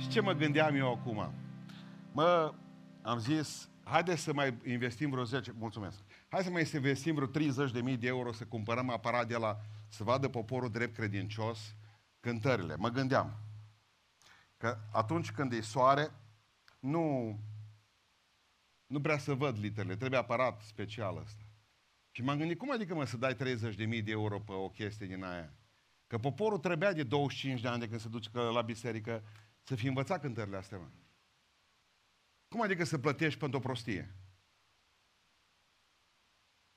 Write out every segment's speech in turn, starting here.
Și ce mă gândeam eu acum? Mă, am zis, haideți să mai investim vreo 10, mulțumesc, hai să mai investim vreo 30 de mii de euro să cumpărăm aparat de la, să vadă poporul drept credincios cântările. Mă gândeam că atunci când e soare, nu, nu prea să văd literele, trebuie aparat special ăsta. Și m-am gândit, cum adică mă să dai 30 de mii de euro pe o chestie din aia? Că poporul trebuia de 25 de ani de când se duce la biserică să fie învățat cântările astea, mă. Cum adică să plătești pentru o prostie?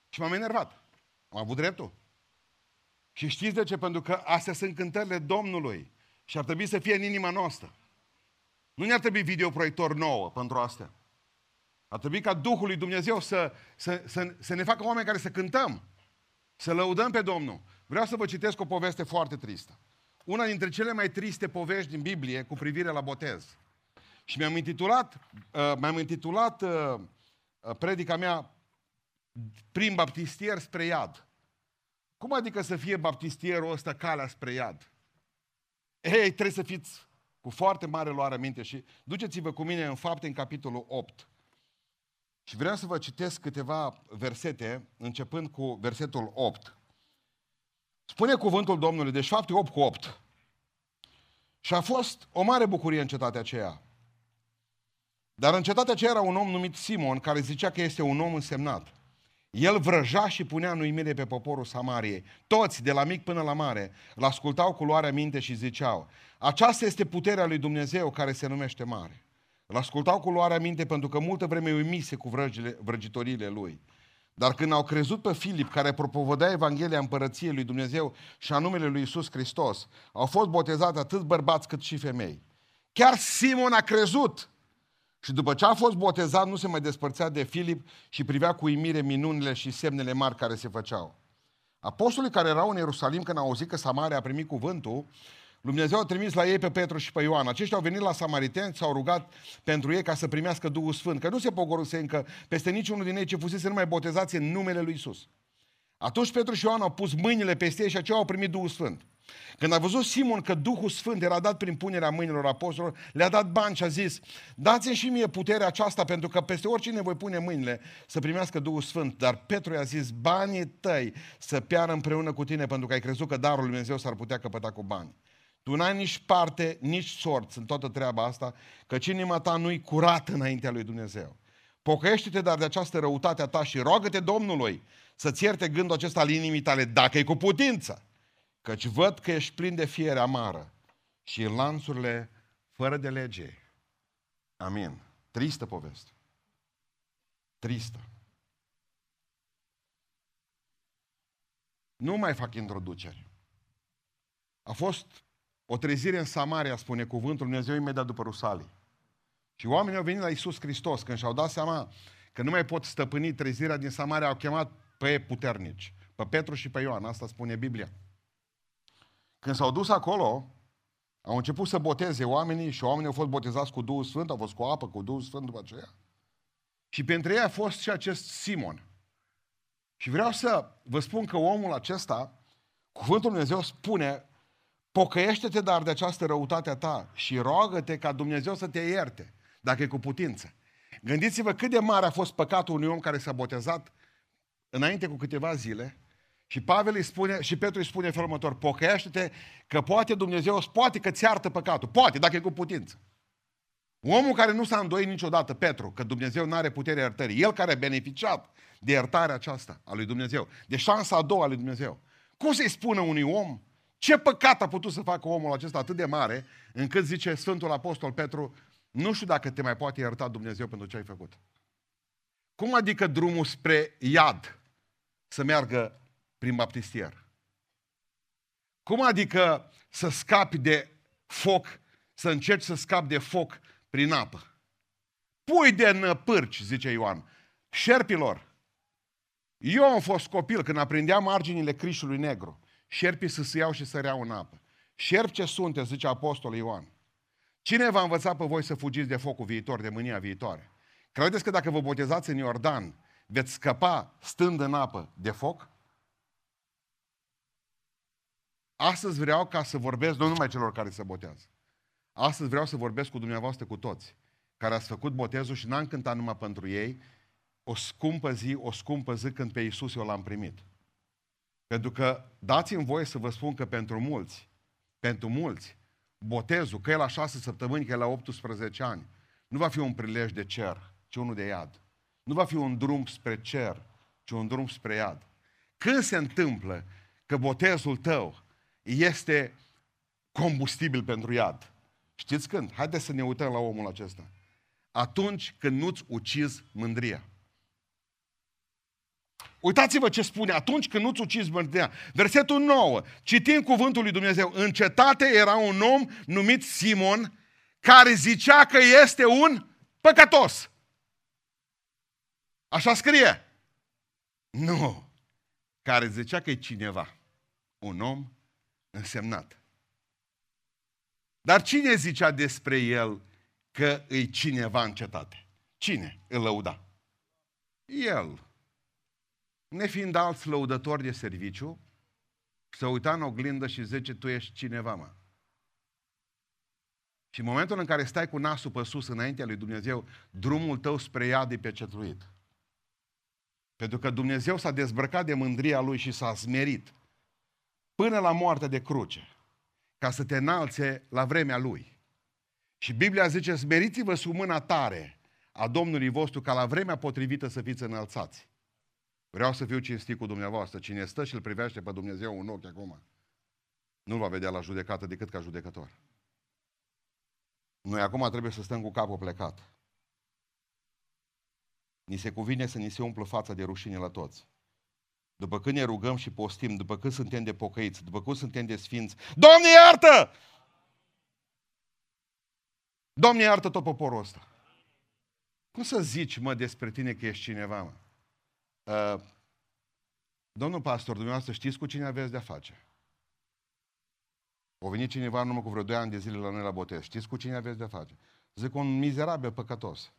Și m-am enervat. Am avut dreptul. Și știți de ce? Pentru că astea sunt cântările Domnului. Și ar trebui să fie în inima noastră. Nu ne-ar trebui videoproiector nouă pentru astea. Ar trebui ca Duhul lui Dumnezeu să, să, să, să ne facă oameni care să cântăm. Să lăudăm pe Domnul. Vreau să vă citesc o poveste foarte tristă. Una dintre cele mai triste povești din Biblie cu privire la botez. Și mi-am intitulat, uh, mi-am intitulat uh, uh, predica mea prin baptistier spre iad. Cum adică să fie baptistierul ăsta calea spre iad? Ei, trebuie să fiți cu foarte mare luare minte și duceți-vă cu mine în fapte în capitolul 8. Și vreau să vă citesc câteva versete, începând cu versetul 8. Spune cuvântul Domnului, deci fapte 8 cu 8. Și a fost o mare bucurie în cetatea aceea. Dar în cetatea aceea era un om numit Simon, care zicea că este un om însemnat. El vrăja și punea în uimire pe poporul Samariei. Toți, de la mic până la mare, îl ascultau cu luarea minte și ziceau, aceasta este puterea lui Dumnezeu care se numește mare. Îl ascultau cu luarea minte pentru că multă vreme uimise cu vrăgile, vrăgitoriile lui. Dar când au crezut pe Filip, care propovădea Evanghelia Împărăției lui Dumnezeu și a numele lui Isus Hristos, au fost botezate atât bărbați cât și femei. Chiar Simon a crezut și după ce a fost botezat, nu se mai despărțea de Filip și privea cu uimire minunile și semnele mari care se făceau. Apostolii care erau în Ierusalim, când au auzit că Samaria a primit cuvântul, Dumnezeu a trimis la ei pe Petru și pe Ioan. Aceștia au venit la samaritenți, s-au rugat pentru ei ca să primească Duhul Sfânt, că nu se pogoruse încă peste niciunul din ei ce fusese numai botezați în numele lui Isus. Atunci Petru și Ioan au pus mâinile peste ei și aceia au primit Duhul Sfânt. Când a văzut Simon că Duhul Sfânt era dat prin punerea mâinilor apostolilor, le-a dat bani și a zis, dați-mi și mie puterea aceasta pentru că peste oricine voi pune mâinile să primească Duhul Sfânt. Dar Petru i-a zis, banii tăi să piară împreună cu tine pentru că ai crezut că darul lui Dumnezeu s-ar putea căpăta cu bani. Tu n-ai nici parte, nici sorți în toată treaba asta, că inima ta nu-i curată înaintea lui Dumnezeu. Pocăiește-te dar de această răutate a ta și rogă-te Domnului să-ți ierte gândul acesta al inimii tale, dacă e cu putință. Căci văd că ești plin de fiere amară și în lanțurile fără de lege. Amin. Tristă poveste. Tristă. Nu mai fac introduceri. A fost o trezire în Samaria, spune cuvântul Dumnezeu imediat după Rusalii. Și oamenii au venit la Isus Hristos când și-au dat seama că nu mai pot stăpâni trezirea din Samaria, au chemat pe puternici, pe Petru și pe Ioan, asta spune Biblia. Când s-au dus acolo, au început să boteze oamenii și oamenii au fost botezați cu Duhul Sfânt, au fost cu apă, cu Duhul Sfânt după aceea. Și pentru ei a fost și acest Simon. Și vreau să vă spun că omul acesta, cuvântul Dumnezeu spune, pocăiește-te dar de această răutate a ta și rogă-te ca Dumnezeu să te ierte, dacă e cu putință. Gândiți-vă cât de mare a fost păcatul unui om care s-a botezat înainte cu câteva zile și Pavel îi spune, și Petru îi spune felul următor, pocăiește-te că poate Dumnezeu, poate că ți iartă păcatul, poate, dacă e cu putință. Omul care nu s-a îndoit niciodată, Petru, că Dumnezeu nu are putere iertării, el care a beneficiat de iertarea aceasta a lui Dumnezeu, de șansa a doua a lui Dumnezeu. Cum să-i spună unui om ce păcat a putut să facă omul acesta atât de mare, încât zice Sfântul Apostol Petru, nu știu dacă te mai poate ierta Dumnezeu pentru ce ai făcut. Cum adică drumul spre iad să meargă prin baptistier. Cum adică să scapi de foc, să încerci să scapi de foc prin apă? Pui de năpârci, zice Ioan, șerpilor. Eu am fost copil când aprindeam marginile crișului negru. Șerpii să se iau și să reau în apă. Șerpi ce sunteți, zice Apostolul Ioan. Cine va învăța pe voi să fugiți de focul viitor, de mânia viitoare? Credeți că dacă vă botezați în Iordan, veți scăpa stând în apă de foc? Astăzi vreau ca să vorbesc nu numai celor care se botează. Astăzi vreau să vorbesc cu dumneavoastră cu toți, care ați făcut botezul și n-am cântat numai pentru ei, o scumpă zi, o scumpă zi când pe Iisus eu l-am primit. Pentru că dați-mi voie să vă spun că pentru mulți, pentru mulți, botezul, că e la șase săptămâni, că e la 18 ani, nu va fi un prilej de cer, ci unul de iad. Nu va fi un drum spre cer, ci un drum spre iad. Când se întâmplă că botezul tău este combustibil pentru iad? Știți când? Haideți să ne uităm la omul acesta. Atunci când nu-ți ucizi mândria. Uitați-vă ce spune, atunci când nu-ți ucizi mândria. Versetul 9, citind cuvântul lui Dumnezeu, în cetate era un om numit Simon, care zicea că este un păcătos. Așa scrie. Nu. Care zicea că e cineva. Un om însemnat. Dar cine zicea despre el că e cineva în cetate? Cine îl lăuda? El. Nefiind alți lăudători de serviciu, să uita în oglindă și zice, tu ești cineva, mă. Și în momentul în care stai cu nasul pe sus înaintea lui Dumnezeu, drumul tău spre iad e pecetruit. Pentru că Dumnezeu s-a dezbrăcat de mândria Lui și s-a smerit până la moartea de cruce, ca să te înalțe la vremea Lui. Și Biblia zice, smeriți-vă sub mâna tare a Domnului vostru, ca la vremea potrivită să fiți înălțați. Vreau să fiu cinstit cu dumneavoastră. Cine stă și îl privește pe Dumnezeu în ochi acum, nu va vedea la judecată decât ca judecător. Noi acum trebuie să stăm cu capul plecat. Ni se cuvine să ni se umplă fața de rușine la toți. După când ne rugăm și postim, după când suntem de pocăiți, după când suntem de sfinți, Doamne iartă! Doamne iartă tot poporul ăsta. Cum să zici, mă, despre tine că ești cineva, mă? Uh, domnul pastor, dumneavoastră știți cu cine aveți de-a face? O venit cineva numai cu vreo 2 ani de zile la noi la botez. Știți cu cine aveți de-a face? Zic, un mizerabil păcătos.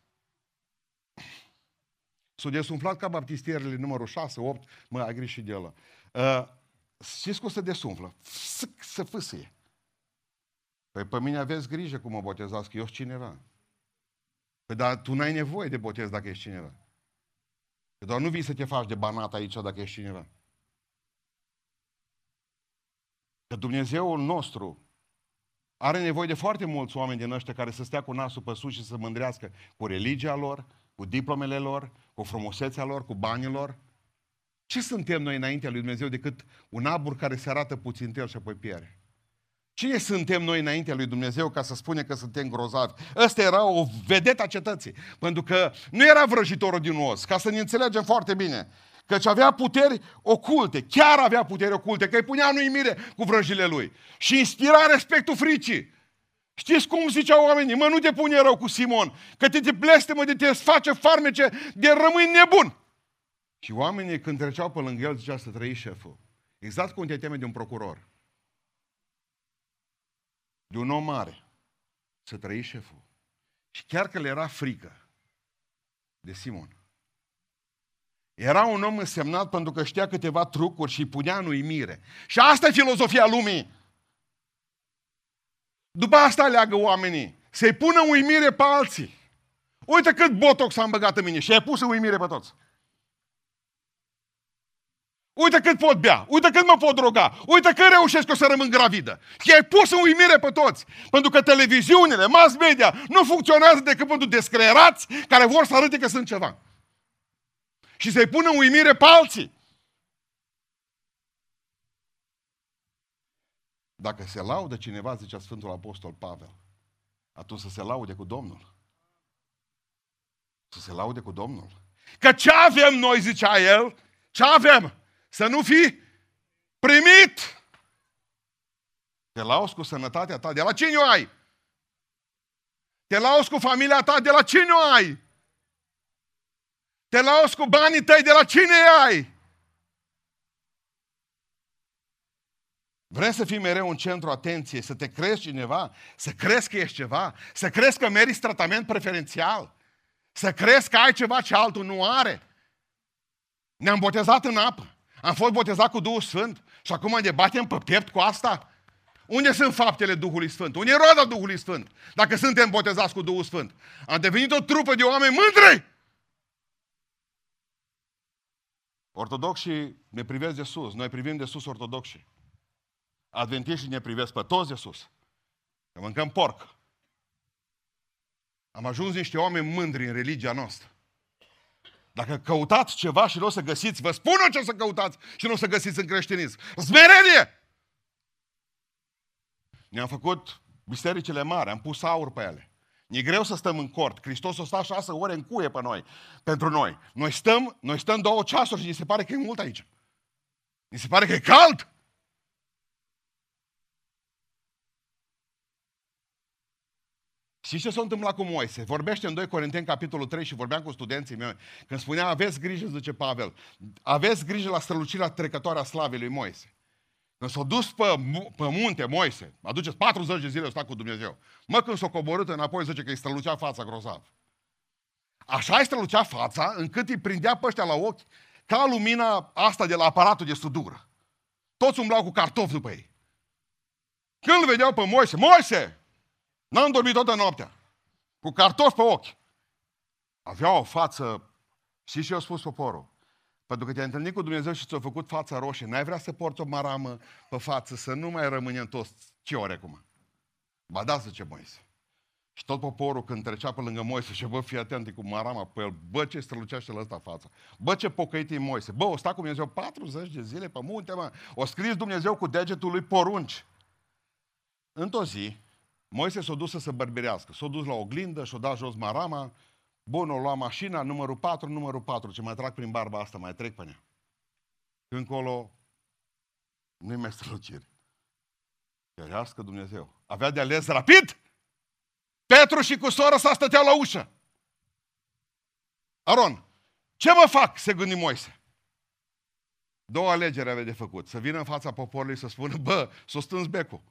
S-au desumflat ca baptistierele numărul 6, 8, mă, ai greșit de ăla. Uh, știți cum se desumflă? Să fâsie. Păi pe mine aveți grijă cum mă botezați, că eu sunt cineva. Păi dar tu n-ai nevoie de botez dacă ești cineva. Că doar nu vii să te faci de banat aici dacă ești cineva. Că Dumnezeul nostru are nevoie de foarte mulți oameni din ăștia care să stea cu nasul pe sus și să mândrească cu religia lor, cu diplomele lor, cu frumusețea lor, cu banii lor. Ce suntem noi înaintea lui Dumnezeu decât un abur care se arată puțin el și apoi pierde? Cine suntem noi înaintea lui Dumnezeu ca să spune că suntem grozavi? Ăsta era o vedetă a cetății. Pentru că nu era vrăjitorul din os, ca să ne înțelegem foarte bine. Căci avea puteri oculte, chiar avea puteri oculte, că îi punea în uimire cu vrăjile lui. Și inspira respectul fricii. Știți cum ziceau oamenii? Mă, nu te pune rău cu Simon, că te, te blestemă de te face farmece, de rămâi nebun. Și oamenii când treceau pe lângă el zicea să trăi șeful. Exact cum te teme de un procuror. De un om mare. Să trăi șeful. Și chiar că le era frică de Simon. Era un om însemnat pentru că știa câteva trucuri și îi punea în uimire. Și asta e filozofia lumii. După asta leagă oamenii. Să-i pună uimire pe alții. Uite cât botox am băgat în mine și ai pus în uimire pe toți. Uite cât pot bea, uite cât mă pot droga, uite cât reușesc eu să rămân gravidă. Și ai pus în uimire pe toți. Pentru că televiziunile, mass media, nu funcționează decât pentru descreerați care vor să arăte că sunt ceva. Și să-i pună în uimire pe alții. Dacă se laudă cineva, zicea Sfântul Apostol Pavel, atunci să se laude cu Domnul. Să se laude cu Domnul. Că ce avem noi, zicea el, ce avem? Să nu fi primit. Te lauzi cu sănătatea ta, de la cine o ai? Te lauzi cu familia ta, de la cine o ai? Te lauzi cu banii tăi, de la cine ai? Vrei să fii mereu în centru atenției, să te crezi cineva, să crezi că ești ceva, să crezi că meriți tratament preferențial, să crezi că ai ceva ce altul nu are. Ne-am botezat în apă, am fost botezat cu Duhul Sfânt și acum ne batem pe piept cu asta. Unde sunt faptele Duhului Sfânt? Unde e roada Duhului Sfânt? Dacă suntem botezați cu Duhul Sfânt. Am devenit o trupă de oameni mândri. Ortodoxii ne privesc de sus, noi privim de sus ortodoxii. Adventiștii ne privesc pe toți de sus. Că mâncăm porc. Am ajuns niște oameni mândri în religia noastră. Dacă căutați ceva și nu o să găsiți, vă spun eu ce o să căutați și nu o să găsiți în creștinism. Smerenie! Ne-am făcut bisericile mari, am pus aur pe ele. E greu să stăm în cort. Hristos o sta șase ore în cuie pe noi, pentru noi. Noi stăm, noi stăm două ceasuri și ni se pare că e mult aici. Ni se pare că e cald. Și ce s-a întâmplat cu Moise? Vorbește în 2 Corinteni, capitolul 3 și vorbeam cu studenții mei. Când spunea, aveți grijă, zice Pavel, aveți grijă la strălucirea trecătoare a slavei lui Moise. Când s-a dus pe, pe munte Moise, aduceți 40 de zile stat cu Dumnezeu. Mă, când s-a coborât înapoi, zice că îi strălucea fața grozav. Așa îi strălucea fața, încât îi prindea pe ăștia la ochi, ca lumina asta de la aparatul de sudură. Toți umblau cu cartofi după ei. Când îl vedeau pe Moise, Moise! N-am dormit toată noaptea. Cu cartofi pe ochi. Avea o față... Și ce a spus poporul? Pentru că te-ai întâlnit cu Dumnezeu și ți-a făcut fața roșie. N-ai vrea să porți o maramă pe față, să nu mai rămânem toți ce ore acum. Ba da, zice Moise. Și tot poporul când trecea pe lângă Moise și bă, fii atent cu marama pe el, bă, ce strălucește la ăsta fața. Bă, ce pocăit e Moise. Bă, o sta cu Dumnezeu 40 de zile pe munte, mă. O scris Dumnezeu cu degetul lui porunci. Într-o zi, Moise s-a dus să se bărbirească. S-a dus la oglindă și-a dat jos marama. Bun, o lua mașina, numărul 4, numărul 4. Ce mai trag prin barba asta, mai trec pe ea. Încolo, nu-i mai strălucire. Ferească Dumnezeu. Avea de ales rapid. Petru și cu sora sa stăteau la ușă. Aron, ce mă fac? Se gândi Moise. Două alegeri avea de făcut. Să vină în fața poporului să spună, bă, s-o stâns becul.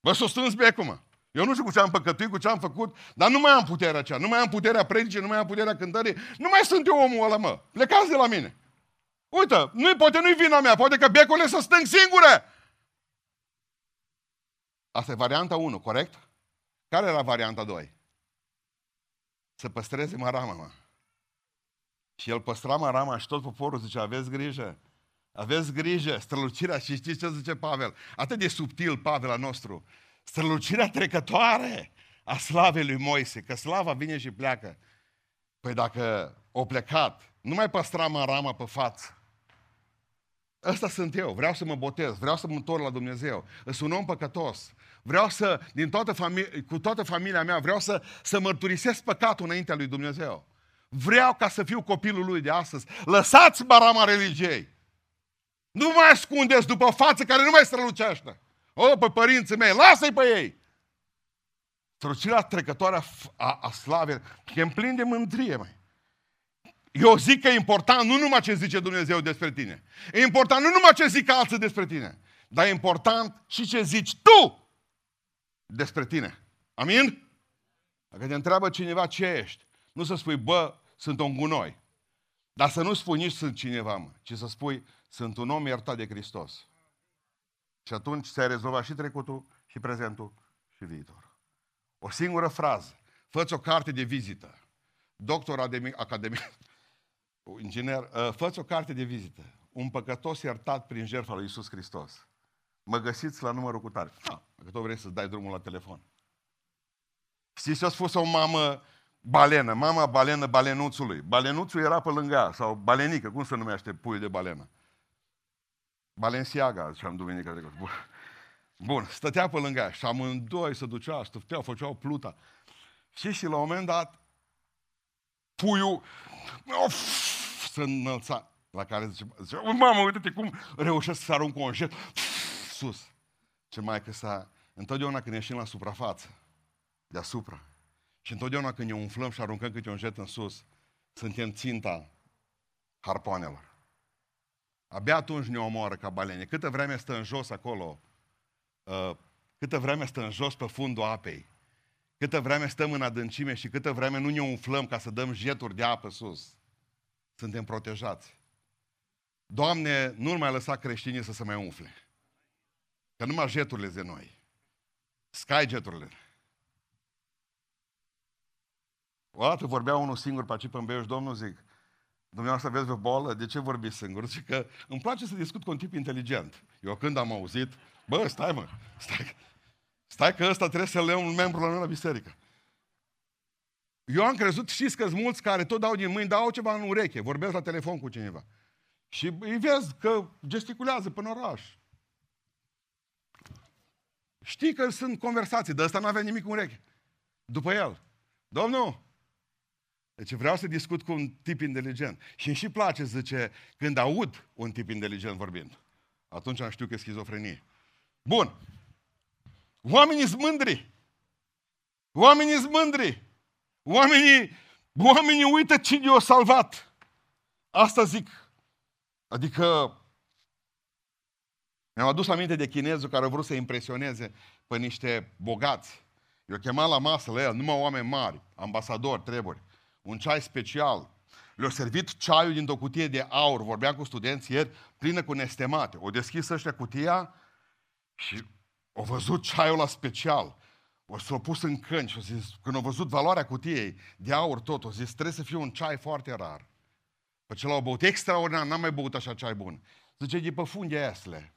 Bă, s-o strâns becul, mă. Eu nu știu cu ce am păcătuit, cu ce am făcut, dar nu mai am puterea aceea, nu mai am puterea predicii, nu mai am puterea cântării, nu mai sunt eu omul ăla, mă. Plecați de la mine. Uite, nu poate nu-i vina mea, poate că becurile să stâng singure. Asta e varianta 1, corect? Care era varianta 2? Să păstreze marama, mă. Și el păstra marama și tot poporul zice, aveți grijă, aveți grijă, strălucirea, și știți ce zice Pavel? Atât de subtil Pavel al nostru. Strălucirea trecătoare a slavei lui Moise, că slava vine și pleacă. Păi dacă o plecat, nu mai păstra marama pe față. Ăsta sunt eu, vreau să mă botez, vreau să mă întorc la Dumnezeu. Sunt un om păcătos. Vreau să, din toată familie, cu toată familia mea, vreau să, să mărturisesc păcatul înaintea lui Dumnezeu. Vreau ca să fiu copilul lui de astăzi. Lăsați marama religiei. Nu mai ascundeți după față care nu mai strălucește. O, pe părinții mei, lasă-i pe ei! Strălucirea trecătoare a, a slavei, că îmi plin de mândrie, mai. Eu zic că e important nu numai ce zice Dumnezeu despre tine. E important nu numai ce zic alții despre tine. Dar e important și ce zici tu despre tine. Amin? Dacă te întreabă cineva ce ești, nu să spui, bă, sunt un gunoi. Dar să nu spui nici sunt cineva, mă, ci să spui, sunt un om iertat de Hristos. Și atunci se rezolvat și trecutul, și prezentul, și viitor. O singură frază. Făți o carte de vizită. Doctor academic, inginer, uh, făți o carte de vizită. Un păcătos iertat prin jertfa lui Isus Hristos. Mă găsiți la numărul cu tare. Ah, dacă tu vrei să dai drumul la telefon. Știți ce a spus o mamă balenă, mama balenă balenuțului. Balenuțul era pe lângă ea, sau balenică, cum se numește puiul de balenă? Balenciaga, ziceam duminică trecută. Bun. Bun, stătea pe lângă ea și amândoi se duceau, stăteau, făceau pluta. Și și la un moment dat, puiul of, se înălța. La care zice, zice mamă, uite-te cum reușesc să arunc un jet sus. Ce mai că s-a... Întotdeauna când ieșim la suprafață, deasupra, și întotdeauna când ne umflăm și aruncăm câte un jet în sus, suntem ținta harpoanelor. Abia atunci ne omoară ca balene. Câtă vreme stă în jos acolo, uh, câtă vreme stă în jos pe fundul apei, câtă vreme stăm în adâncime și câtă vreme nu ne umflăm ca să dăm jeturi de apă sus, suntem protejați. Doamne, nu mai lăsa creștinii să se mai umfle. Că numai jeturile de noi. Skyjeturile. O dată vorbea unul singur pe aici pe Beiuș, domnul zic, dumneavoastră aveți o boală, de ce vorbiți singur? Și că îmi place să discut cu un tip inteligent. Eu când am auzit, bă, stai mă, stai, stai că ăsta trebuie să le un membru la noi la biserică. Eu am crezut, știți că sunt mulți care tot dau din mâini, dau ceva în ureche, vorbesc la telefon cu cineva. Și îi vezi că gesticulează până oraș. Știi că sunt conversații, de ăsta nu avea nimic în ureche. După el. Domnul, deci vreau să discut cu un tip inteligent. Și îmi și place, zice, când aud un tip inteligent vorbind. Atunci am știu că e schizofrenie. Bun. Oamenii sunt mândri. Oamenii sunt mândri. Oamenii, oamenii uită cine i-a salvat. Asta zic. Adică mi-am adus aminte de chinezul care a vrut să impresioneze pe niște bogați. Eu chemat la masă la el, numai oameni mari, ambasadori, treburi, un ceai special. Le-au servit ceaiul din o cutie de aur, vorbeam cu studenți ieri, plină cu nestemate. O deschis ăștia cutia și au văzut ceaiul la special. O să l pus în cânci și zis, când au văzut valoarea cutiei de aur tot, o zis, trebuie să fie un ceai foarte rar. Pe ce l-au băut extraordinar, n-am mai băut așa ceai bun. Zice, de pe funde asle.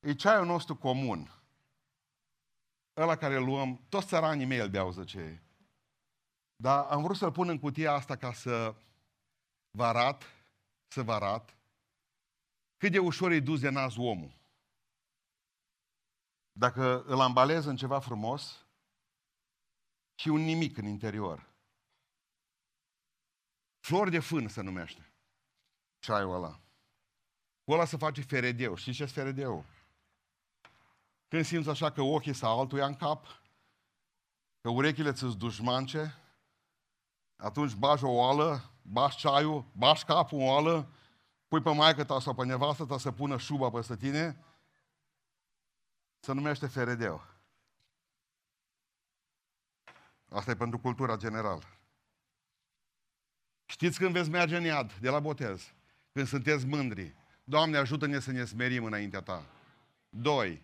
E ceaiul nostru comun. Ăla care îl luăm, toți țăranii mei îl beau, zice. Dar am vrut să-l pun în cutia asta ca să vă arat, să vă arat cât de ușor e dus de nas omul. Dacă îl ambalez în ceva frumos și un nimic în interior. Flor de fân se numește ceaiul ăla. Cu ăla se face feredeu. Știți ce feredeu? Când simți așa că ochii sau altul ia în cap, că urechile ți-s dușmance, atunci bagi o oală, bagi ceaiul, bagi capul în oală, pui pe maică ta sau pe nevastă ta să pună șuba peste tine, se numește feredeu. Asta e pentru cultura generală. Știți când veți merge în iad, de la botez, când sunteți mândri, Doamne, ajută-ne să ne smerim înaintea Ta. Doi,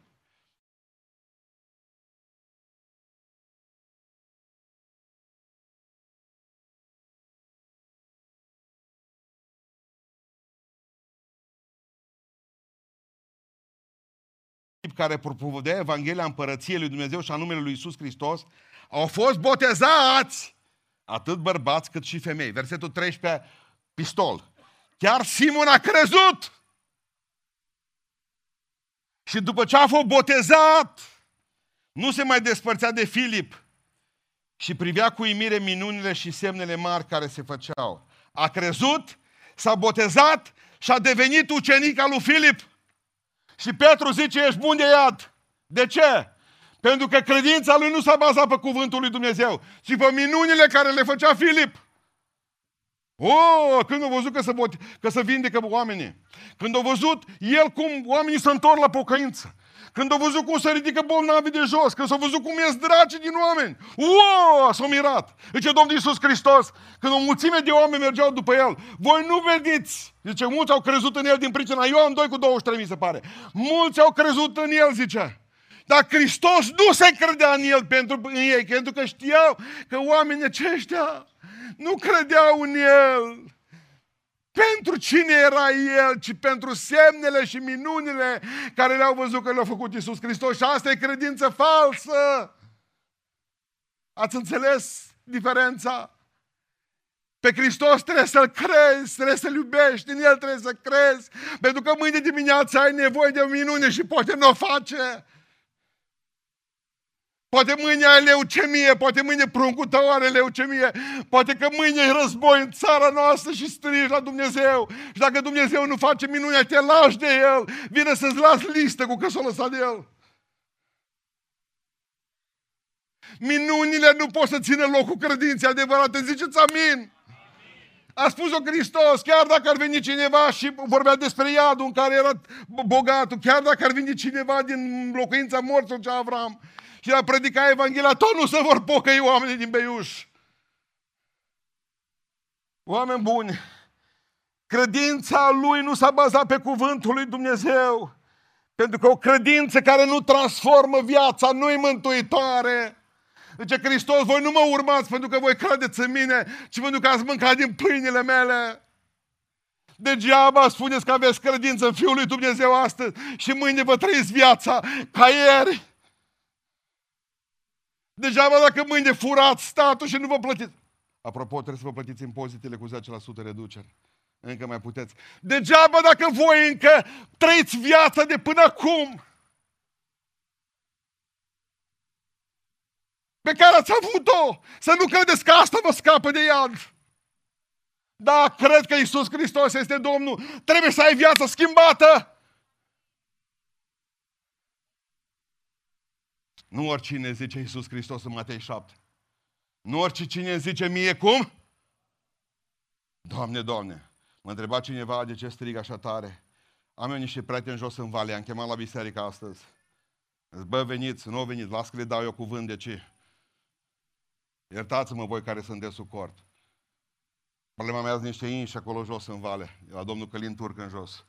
care propovădea Evanghelia Împărăției lui Dumnezeu și a numele lui Isus Hristos, au fost botezați atât bărbați cât și femei. Versetul 13, pistol. Chiar Simon a crezut. Și după ce a fost botezat, nu se mai despărțea de Filip și privea cu imire minunile și semnele mari care se făceau. A crezut, s-a botezat și a devenit ucenic al lui Filip. Și Petru zice, ești bun de iad. De ce? Pentru că credința lui nu s-a bazat pe cuvântul lui Dumnezeu, ci pe minunile care le făcea Filip. Oh, când a văzut că se, bote, că se vindecă oamenii. Când a văzut el cum oamenii se întorc la pocăință. Când a văzut cum se ridică bolnavii de jos, când s-a văzut cum ies draci din oameni, wow, s-a mirat. Zice Domnul Iisus Hristos, când o mulțime de oameni mergeau după el, voi nu vedeți, zice, mulți au crezut în el din pricina, eu am 2 cu 23 mi se pare, mulți au crezut în el, zice, dar Hristos nu se credea în el pentru în ei, pentru că știau că oamenii aceștia nu credeau în el pentru cine era El, ci pentru semnele și minunile care le-au văzut că le-a făcut Iisus Hristos. Și asta e credință falsă. Ați înțeles diferența? Pe Hristos trebuie să-L crezi, trebuie să-L iubești, în El trebuie să crezi, pentru că mâine dimineața ai nevoie de o minune și poate nu o face. Poate mâine ai leucemie, poate mâine pruncul tău are leucemie, poate că mâine e război în țara noastră și strigi la Dumnezeu. Și dacă Dumnezeu nu face minunea, te lași de El, vine să-ți las listă cu că s-a lăsat de El. Minunile nu pot să țină locul credinței adevărate. Ziceți amin. A spus-o Hristos, chiar dacă ar veni cineva și vorbea despre iadul în care era bogatul, chiar dacă ar veni cineva din locuința morților ce Avram, și la predica Evanghelia, tot nu se vor pocăi oamenii din Beiuș. Oameni buni, credința lui nu s-a bazat pe cuvântul lui Dumnezeu, Pentru că o credință care nu transformă viața nu-i mântuitoare. Zice Hristos, voi nu mă urmați pentru că voi credeți în mine, ci pentru că ați mâncat din pâinile mele. Degeaba spuneți că aveți credință în Fiul lui Dumnezeu astăzi și mâine vă trăiți viața ca ieri. Degeaba dacă mâine furați statul și nu vă plătiți. Apropo, trebuie să vă plătiți impozitele cu 10% reducere. Încă mai puteți. Degeaba dacă voi încă trăiți viața de până acum. Pe care ați avut-o. Să nu credeți că asta vă scapă de iad. Da, cred că Isus Hristos este Domnul. Trebuie să ai viața schimbată. Nu oricine zice Isus Hristos în Matei 7. Nu oricine zice mie cum? Doamne, Doamne, mă întreba cineva de ce strig așa tare. Am eu niște prieteni jos în vale, am chemat la biserică astăzi. Zic, bă, veniți, nu veniți, las că le dau eu cuvânt de ce. Iertați-mă voi care sunt de sucort. Problema mea sunt niște inși acolo jos în vale, la domnul Călin Turc în jos.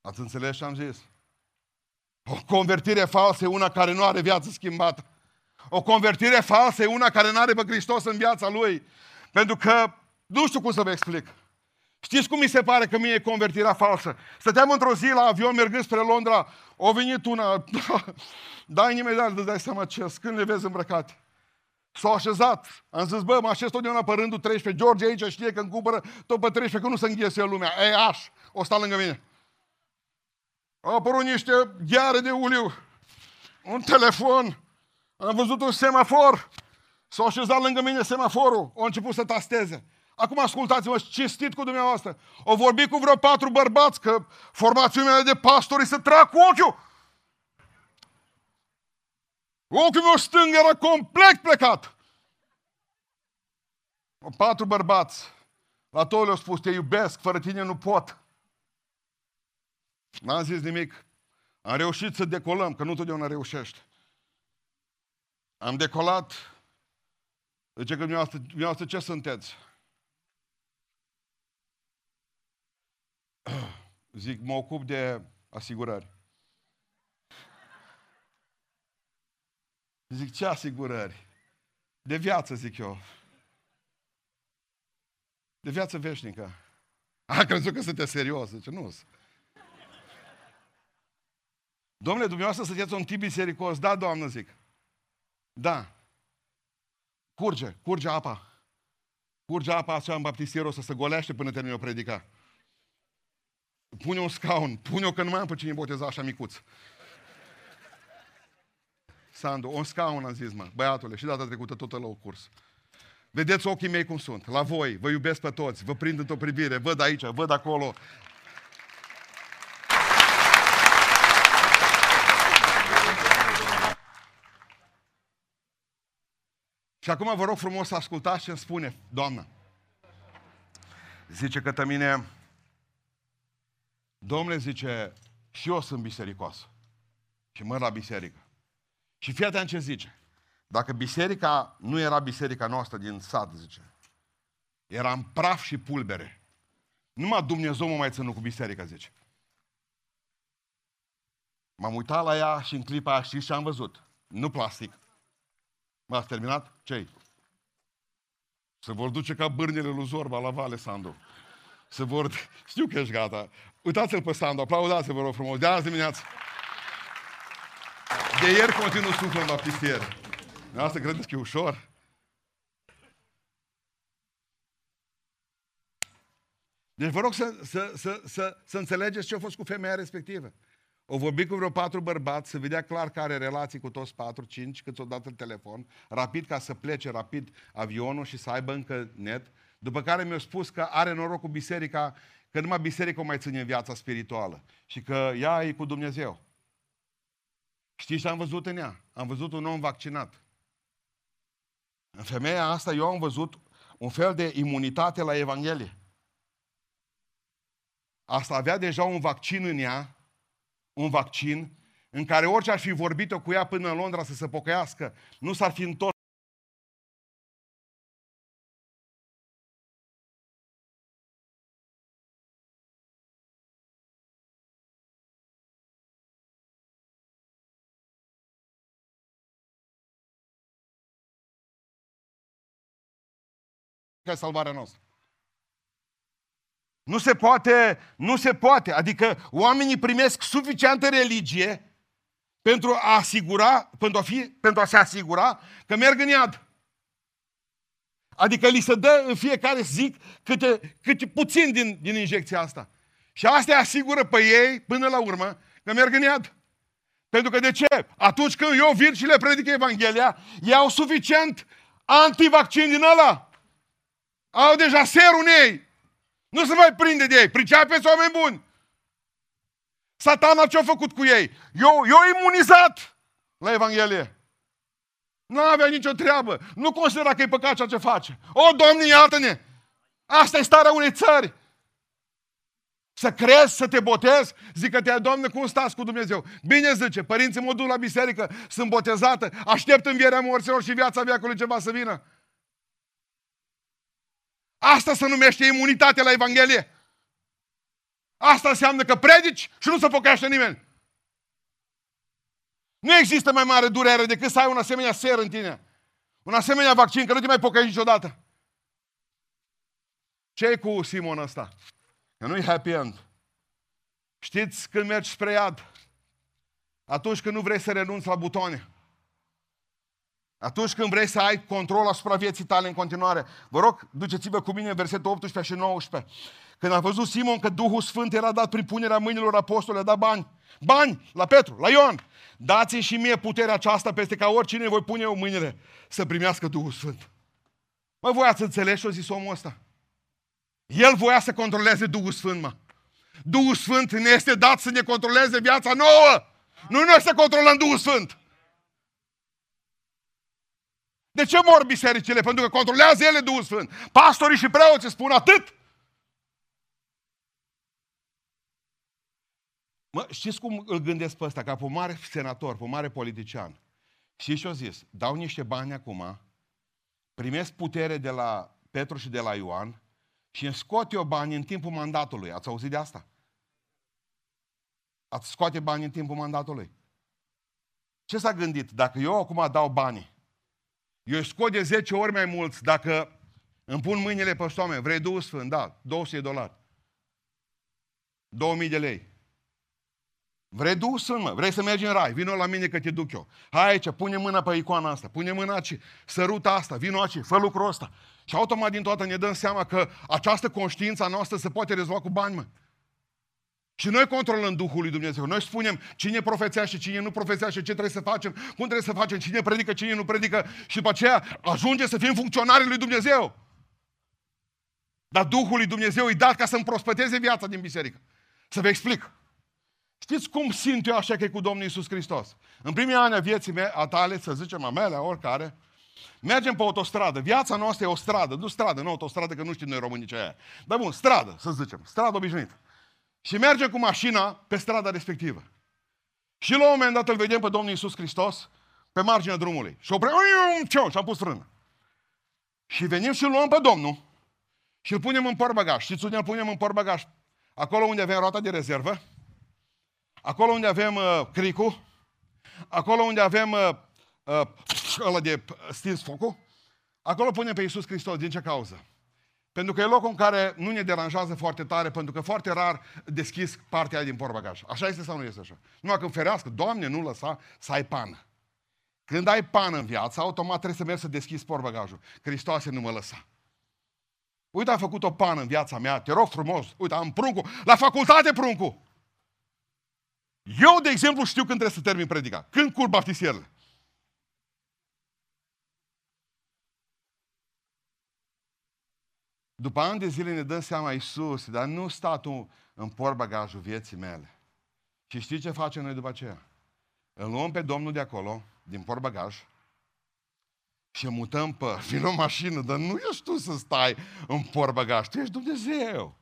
Ați înțeles ce am zis? O convertire falsă e una care nu are viață schimbată. O convertire falsă e una care nu are pe Hristos în viața lui. Pentru că, nu știu cum să vă explic. Știți cum mi se pare că mie e convertirea falsă? Stăteam într-o zi la avion mergând spre Londra, o venit una, dai imediat, îți dai seama ce, când le vezi îmbrăcate. S-au așezat. Am zis, bă, mă așez totdeauna pe rândul 13. George aici știe că îmi cumpără tot pe 13, că nu se înghese lumea. Ei, aș, o sta lângă mine. Au apărut niște gheare de uliu, un telefon, am văzut un semafor, s-a așezat lângă mine semaforul, a început să tasteze. Acum ascultați-mă, cinstit cu dumneavoastră. O vorbi cu vreo patru bărbați că formațiunea de pastori să trag cu ochiul. Ochiul meu stâng era complet plecat. Patru bărbați. La toți le-au spus, te iubesc, fără tine nu pot. N-am zis nimic. Am reușit să decolăm, că nu totdeauna reușești. Am decolat. Zice că dumneavoastră, dumneavoastră ce sunteți? Zic, mă ocup de asigurări. Zic, ce asigurări? De viață, zic eu. De viață veșnică. A crezut că sunteți serios. Zice, nu. Domnule, dumneavoastră sunteți un tip bisericos? Da, doamnă, zic. Da. Curge, curge apa. Curge apa așa în baptistierul să se golește până termină o predica. Pune un scaun, pune-o că nu mai am pe cine boteza așa micuț. Sandu, un scaun am zis, mă, băiatule, și data trecută tot la o curs. Vedeți ochii mei cum sunt, la voi, vă iubesc pe toți, vă prind într-o privire, văd aici, văd acolo, Și acum vă rog frumos să ascultați ce îmi spune Doamna. Zice că mine, Domnule zice, și eu sunt bisericoasă. Și mă la biserică. Și fii atent ce zice. Dacă biserica nu era biserica noastră din sat, zice, era în praf și pulbere. Numai Dumnezeu mă mai ținut cu biserica, zice. M-am uitat la ea și în clipa aia știți ce am văzut? Nu plastic, M-ați terminat? ce Se vor duce ca bârnele lui Zorba la Vale, Sandu. Se vor... Știu că ești gata. Uitați-l pe Sandu, aplaudați-l, vă rog frumos. De azi dimineață. De ieri continuu suflă în baptistier. Asta credeți că e ușor? Deci vă rog să, să, să, să, să înțelegeți ce a fost cu femeia respectivă. O vorbi cu vreo patru bărbați, să vedea clar că are relații cu toți patru, cinci, cât o dat în telefon, rapid ca să plece rapid avionul și să aibă încă net, după care mi-a spus că are noroc cu biserica, că numai biserica o mai ține în viața spirituală și că ea e cu Dumnezeu. Știți ce am văzut în ea? Am văzut un om vaccinat. În femeia asta eu am văzut un fel de imunitate la Evanghelie. Asta avea deja un vaccin în ea un vaccin în care orice ar fi vorbit-o cu ea până în Londra să se pocăiască, nu s-ar fi întors salvarea noastră. Nu se poate, nu se poate. Adică oamenii primesc suficientă religie pentru a asigura, pentru a, fi, pentru a se asigura că merg în iad. Adică li se dă în fiecare zi câte, câte puțin din, din injecția asta. Și asta îi asigură pe ei, până la urmă, că merg în iad. Pentru că de ce? Atunci când eu vin și le predic Evanghelia, iau suficient antivaccin din ăla. Au deja serul în ei. Nu se mai prinde de ei. Pricepeți oameni buni. Satana ce-a făcut cu ei? Eu, eu imunizat la Evanghelie. Nu avea nicio treabă. Nu considera că e păcat ceea ce face. O, Doamne, iartă-ne! Asta e starea unei țări. Să crezi, să te botezi? Zic că te Doamne, cum stați cu Dumnezeu? Bine zice, părinții mă duc la biserică, sunt botezată, aștept învierea morților și viața veacului ceva să vină. Asta se numește imunitate la Evanghelie. Asta înseamnă că predici și nu se pocăiește nimeni. Nu există mai mare durere decât să ai un asemenea ser în tine. Un asemenea vaccin, că nu te mai pocăiești niciodată. ce e cu Simon ăsta? Că nu-i happy end. Știți când mergi spre iad? Atunci când nu vrei să renunți la butoane. Atunci când vrei să ai control asupra vieții tale în continuare. Vă rog, duceți-vă cu mine versetul 18 și 19. Când a văzut Simon că Duhul Sfânt era dat prin punerea mâinilor apostolilor, a dat bani. Bani la Petru, la Ioan. Dați-mi și mie puterea aceasta peste ca oricine voi pune eu mâinile să primească Duhul Sfânt. Mă, voi ați înțeles ce a zis omul ăsta? El voia să controleze Duhul Sfânt, mă. Duhul Sfânt ne este dat să ne controleze viața nouă. Nu noi să controlăm Duhul Sfânt. De ce mor bisericile? Pentru că controlează ele Duhul Sfânt. Pastorii și preoții spun atât. Mă, știți cum îl gândesc pe ăsta? Ca pe un mare senator, pe un mare politician. Și și-o zis, dau niște bani acum, primesc putere de la Petru și de la Ioan și îmi scot eu bani în timpul mandatului. Ați auzit de asta? Ați scoate bani în timpul mandatului. Ce s-a gândit? Dacă eu acum dau bani, eu își scot de 10 ori mai mulți dacă îmi pun mâinile pe stome, vrei Duhul Sfânt? Da, 200 de dolari. 2000 de lei. Vrei Duhul Sfânt, mă? Vrei să mergi în rai? Vino la mine că te duc eu. Hai aici, pune mâna pe icoana asta, pune mâna aici, săruta asta, vino aici, fă lucrul ăsta. Și automat din toată ne dăm seama că această conștiință noastră se poate rezolva cu bani, mă. Și noi controlăm Duhul lui Dumnezeu. Noi spunem cine profețește, cine nu profețește, ce trebuie să facem, cum trebuie să facem, cine predică, cine nu predică. Și după aceea ajunge să fim funcționari lui Dumnezeu. Dar Duhul lui Dumnezeu îi dat ca să-mi prospăteze viața din biserică. Să vă explic. Știți cum simt eu așa că e cu Domnul Iisus Hristos? În primii ani a vieții mele, a tale, să zicem, a mele, a oricare, mergem pe autostradă. Viața noastră e o stradă, nu stradă, nu autostradă, că nu știm noi românii ce e. Dar bun, stradă, să zicem, stradă obișnuită. Și mergem cu mașina pe strada respectivă. Și la un moment dat îl vedem pe Domnul Iisus Hristos pe marginea drumului. Și oprim, și am pus frână. Și venim și luăm pe Domnul și îl punem în portbagaj. Știți unde îl punem în portbagaj? Acolo unde avem roata de rezervă, acolo unde avem uh, cricul, acolo unde avem uh, uh, ăla de stins focul, acolo punem pe Iisus Hristos. Din ce cauză? Pentru că e locul în care nu ne deranjează foarte tare, pentru că foarte rar deschis partea aia din portbagaj. Așa este sau nu este așa? Numai când ferească, Doamne, nu lăsa să ai pană. Când ai pană în viață, automat trebuie să mergi să deschizi portbagajul. Hristoase nu mă lăsa. Uite, am făcut o pană în viața mea, te rog frumos, uite, am pruncul, la facultate pruncul. Eu, de exemplu, știu când trebuie să termin predica. Când curb baptisierele. După ani de zile ne dăm seama, Iisus, dar nu statul în portbagajul vieții mele. Și știi ce facem noi după aceea? Îl luăm pe Domnul de acolo, din portbagaj, și mutăm pe, vin o mașină, dar nu ești tu să stai în portbagaj, tu ești Dumnezeu.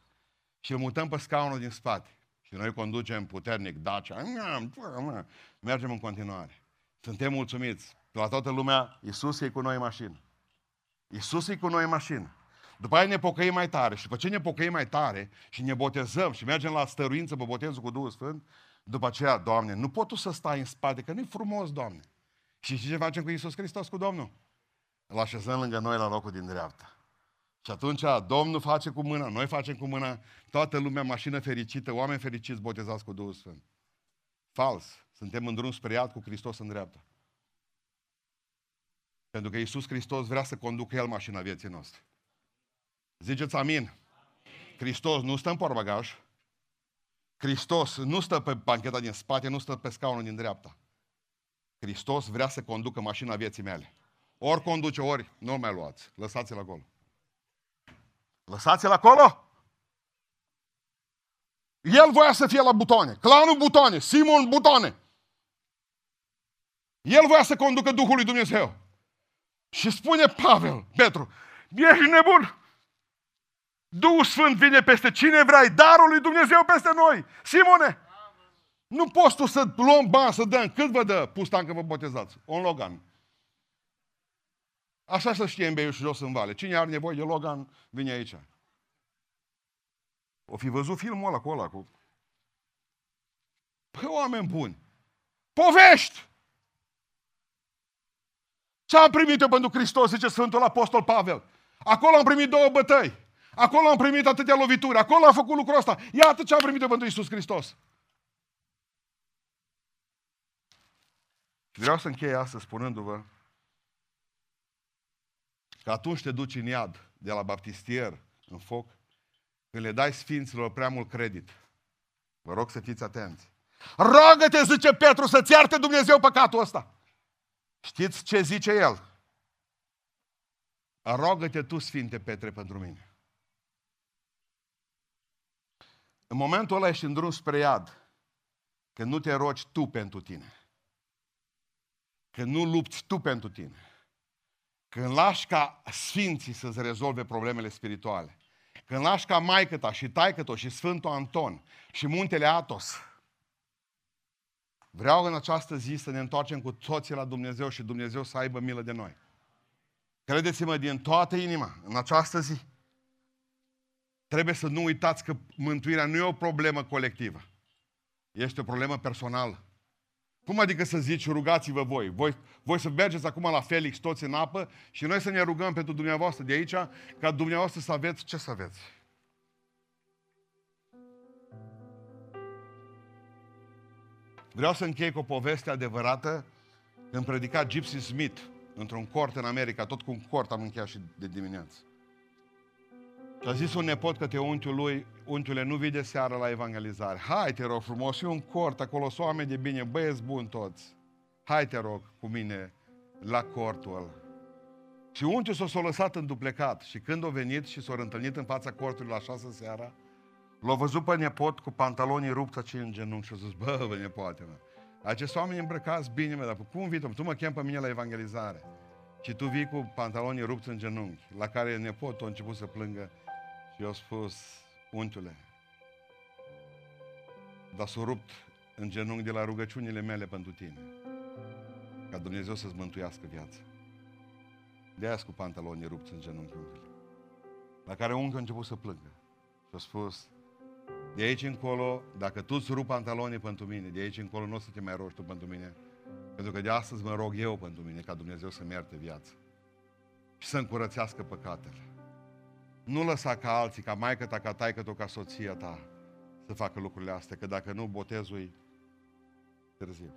Și îl mutăm pe scaunul din spate. Și noi conducem puternic Dacia. Mergem în continuare. Suntem mulțumiți. La toată lumea, Iisus e cu noi în mașină. Iisus e cu noi în mașină. După aia ne pocăim mai tare și după ce ne pocăim mai tare și ne botezăm și mergem la stăruință pe botezul cu Duhul Sfânt, după aceea, Doamne, nu pot tu să stai în spate, că nu-i frumos, Doamne. Și ce facem cu Iisus Hristos, cu Domnul? Îl așezăm lângă noi la locul din dreapta. Și atunci Domnul face cu mâna, noi facem cu mâna, toată lumea mașină fericită, oameni fericiți botezați cu Duhul Sfânt. Fals. Suntem în drum spre iad cu Hristos în dreapta. Pentru că Iisus Hristos vrea să conducă El mașina vieții noastre. Ziceți amin. Hristos nu stă în porbagaj. Hristos nu stă pe bancheta din spate, nu stă pe scaunul din dreapta. Hristos vrea să conducă mașina vieții mele. Ori conduce, ori nu mai luați. Lăsați-l acolo. Lăsați-l acolo! El voia să fie la butoane. Clanul butoane. Simon butoane. El voia să conducă Duhul lui Dumnezeu. Și spune Pavel, Petru, ești nebun? Duhul Sfânt vine peste cine vrei, darul lui Dumnezeu peste noi. Simone, nu poți tu să luăm bani, să dăm. Cât vă dă pustan că vă botezați? Un Logan. Așa să știe în Beiu și jos în vale. Cine are nevoie de Logan, vine aici. O fi văzut filmul ăla cu ăla cu... Păi, oameni buni, povești! Ce am primit eu pentru Hristos, zice Sfântul Apostol Pavel? Acolo am primit două bătăi. Acolo am primit atâtea lovituri. Acolo am făcut lucrul ăsta. Iată ce am primit eu pentru Isus Hristos. Vreau să închei astăzi spunându-vă că atunci te duci în iad de la baptistier în foc, când le dai sfinților prea mult credit. Vă rog să fiți atenți. Rogă-te, zice Petru, să-ți iarte Dumnezeu păcatul ăsta. Știți ce zice el? Rogă-te tu, Sfinte Petre, pentru mine. În momentul ăla ești în drum spre iad, când nu te rogi tu pentru tine. Când nu lupți tu pentru tine. Când lași ca sfinții să-ți rezolve problemele spirituale. Când lași ca maică ta și taică și Sfântul Anton și muntele Atos Vreau în această zi să ne întoarcem cu toții la Dumnezeu și Dumnezeu să aibă milă de noi. Credeți-mă din toată inima, în această zi, trebuie să nu uitați că mântuirea nu e o problemă colectivă. Este o problemă personală. Cum adică să zici, rugați-vă voi? voi? Voi să mergeți acum la Felix toți în apă și noi să ne rugăm pentru dumneavoastră de aici, ca dumneavoastră să aveți ce să aveți. Vreau să închei cu o poveste adevărată când predica Gypsy Smith într-un cort în America, tot cu un cort am încheiat și de dimineață. Și a zis un nepot către unchiul lui, unchiule, nu vii de seară la evangelizare. Hai, te rog frumos, e un cort, acolo sunt oameni de bine, băieți buni toți. Hai, te rog, cu mine la cortul ăla. Și unchiul s-a lăsat în duplecat și când a venit și s-a întâlnit în fața cortului la șase seara, L-a văzut pe nepot cu pantalonii rupți aici în genunchi și a zis, bă, bă, nepoate, mă. Acești oameni îmbrăcați bine, mă, dar cum vii tu? Tu mă chem pe mine la evangelizare. Și tu vii cu pantalonii rupți în genunchi, la care nepotul a început să plângă și i-a spus, unchiule, dar s-a rupt în genunchi de la rugăciunile mele pentru tine. Ca Dumnezeu să-ți mântuiască viața. de aia cu pantalonii rupți în genunchi, unchiule. La care unchiul a început să plângă. Și a spus, de aici încolo, dacă tu îți rup pantalonii pentru mine, de aici încolo nu o să te mai rogi tu pentru mine. Pentru că de astăzi mă rog eu pentru mine, ca Dumnezeu să-mi ierte viața. Și să încurățească păcatele. Nu lăsa ca alții, ca maică ta, ca taică ta, ca soția ta, să facă lucrurile astea, că dacă nu, botezul târziu.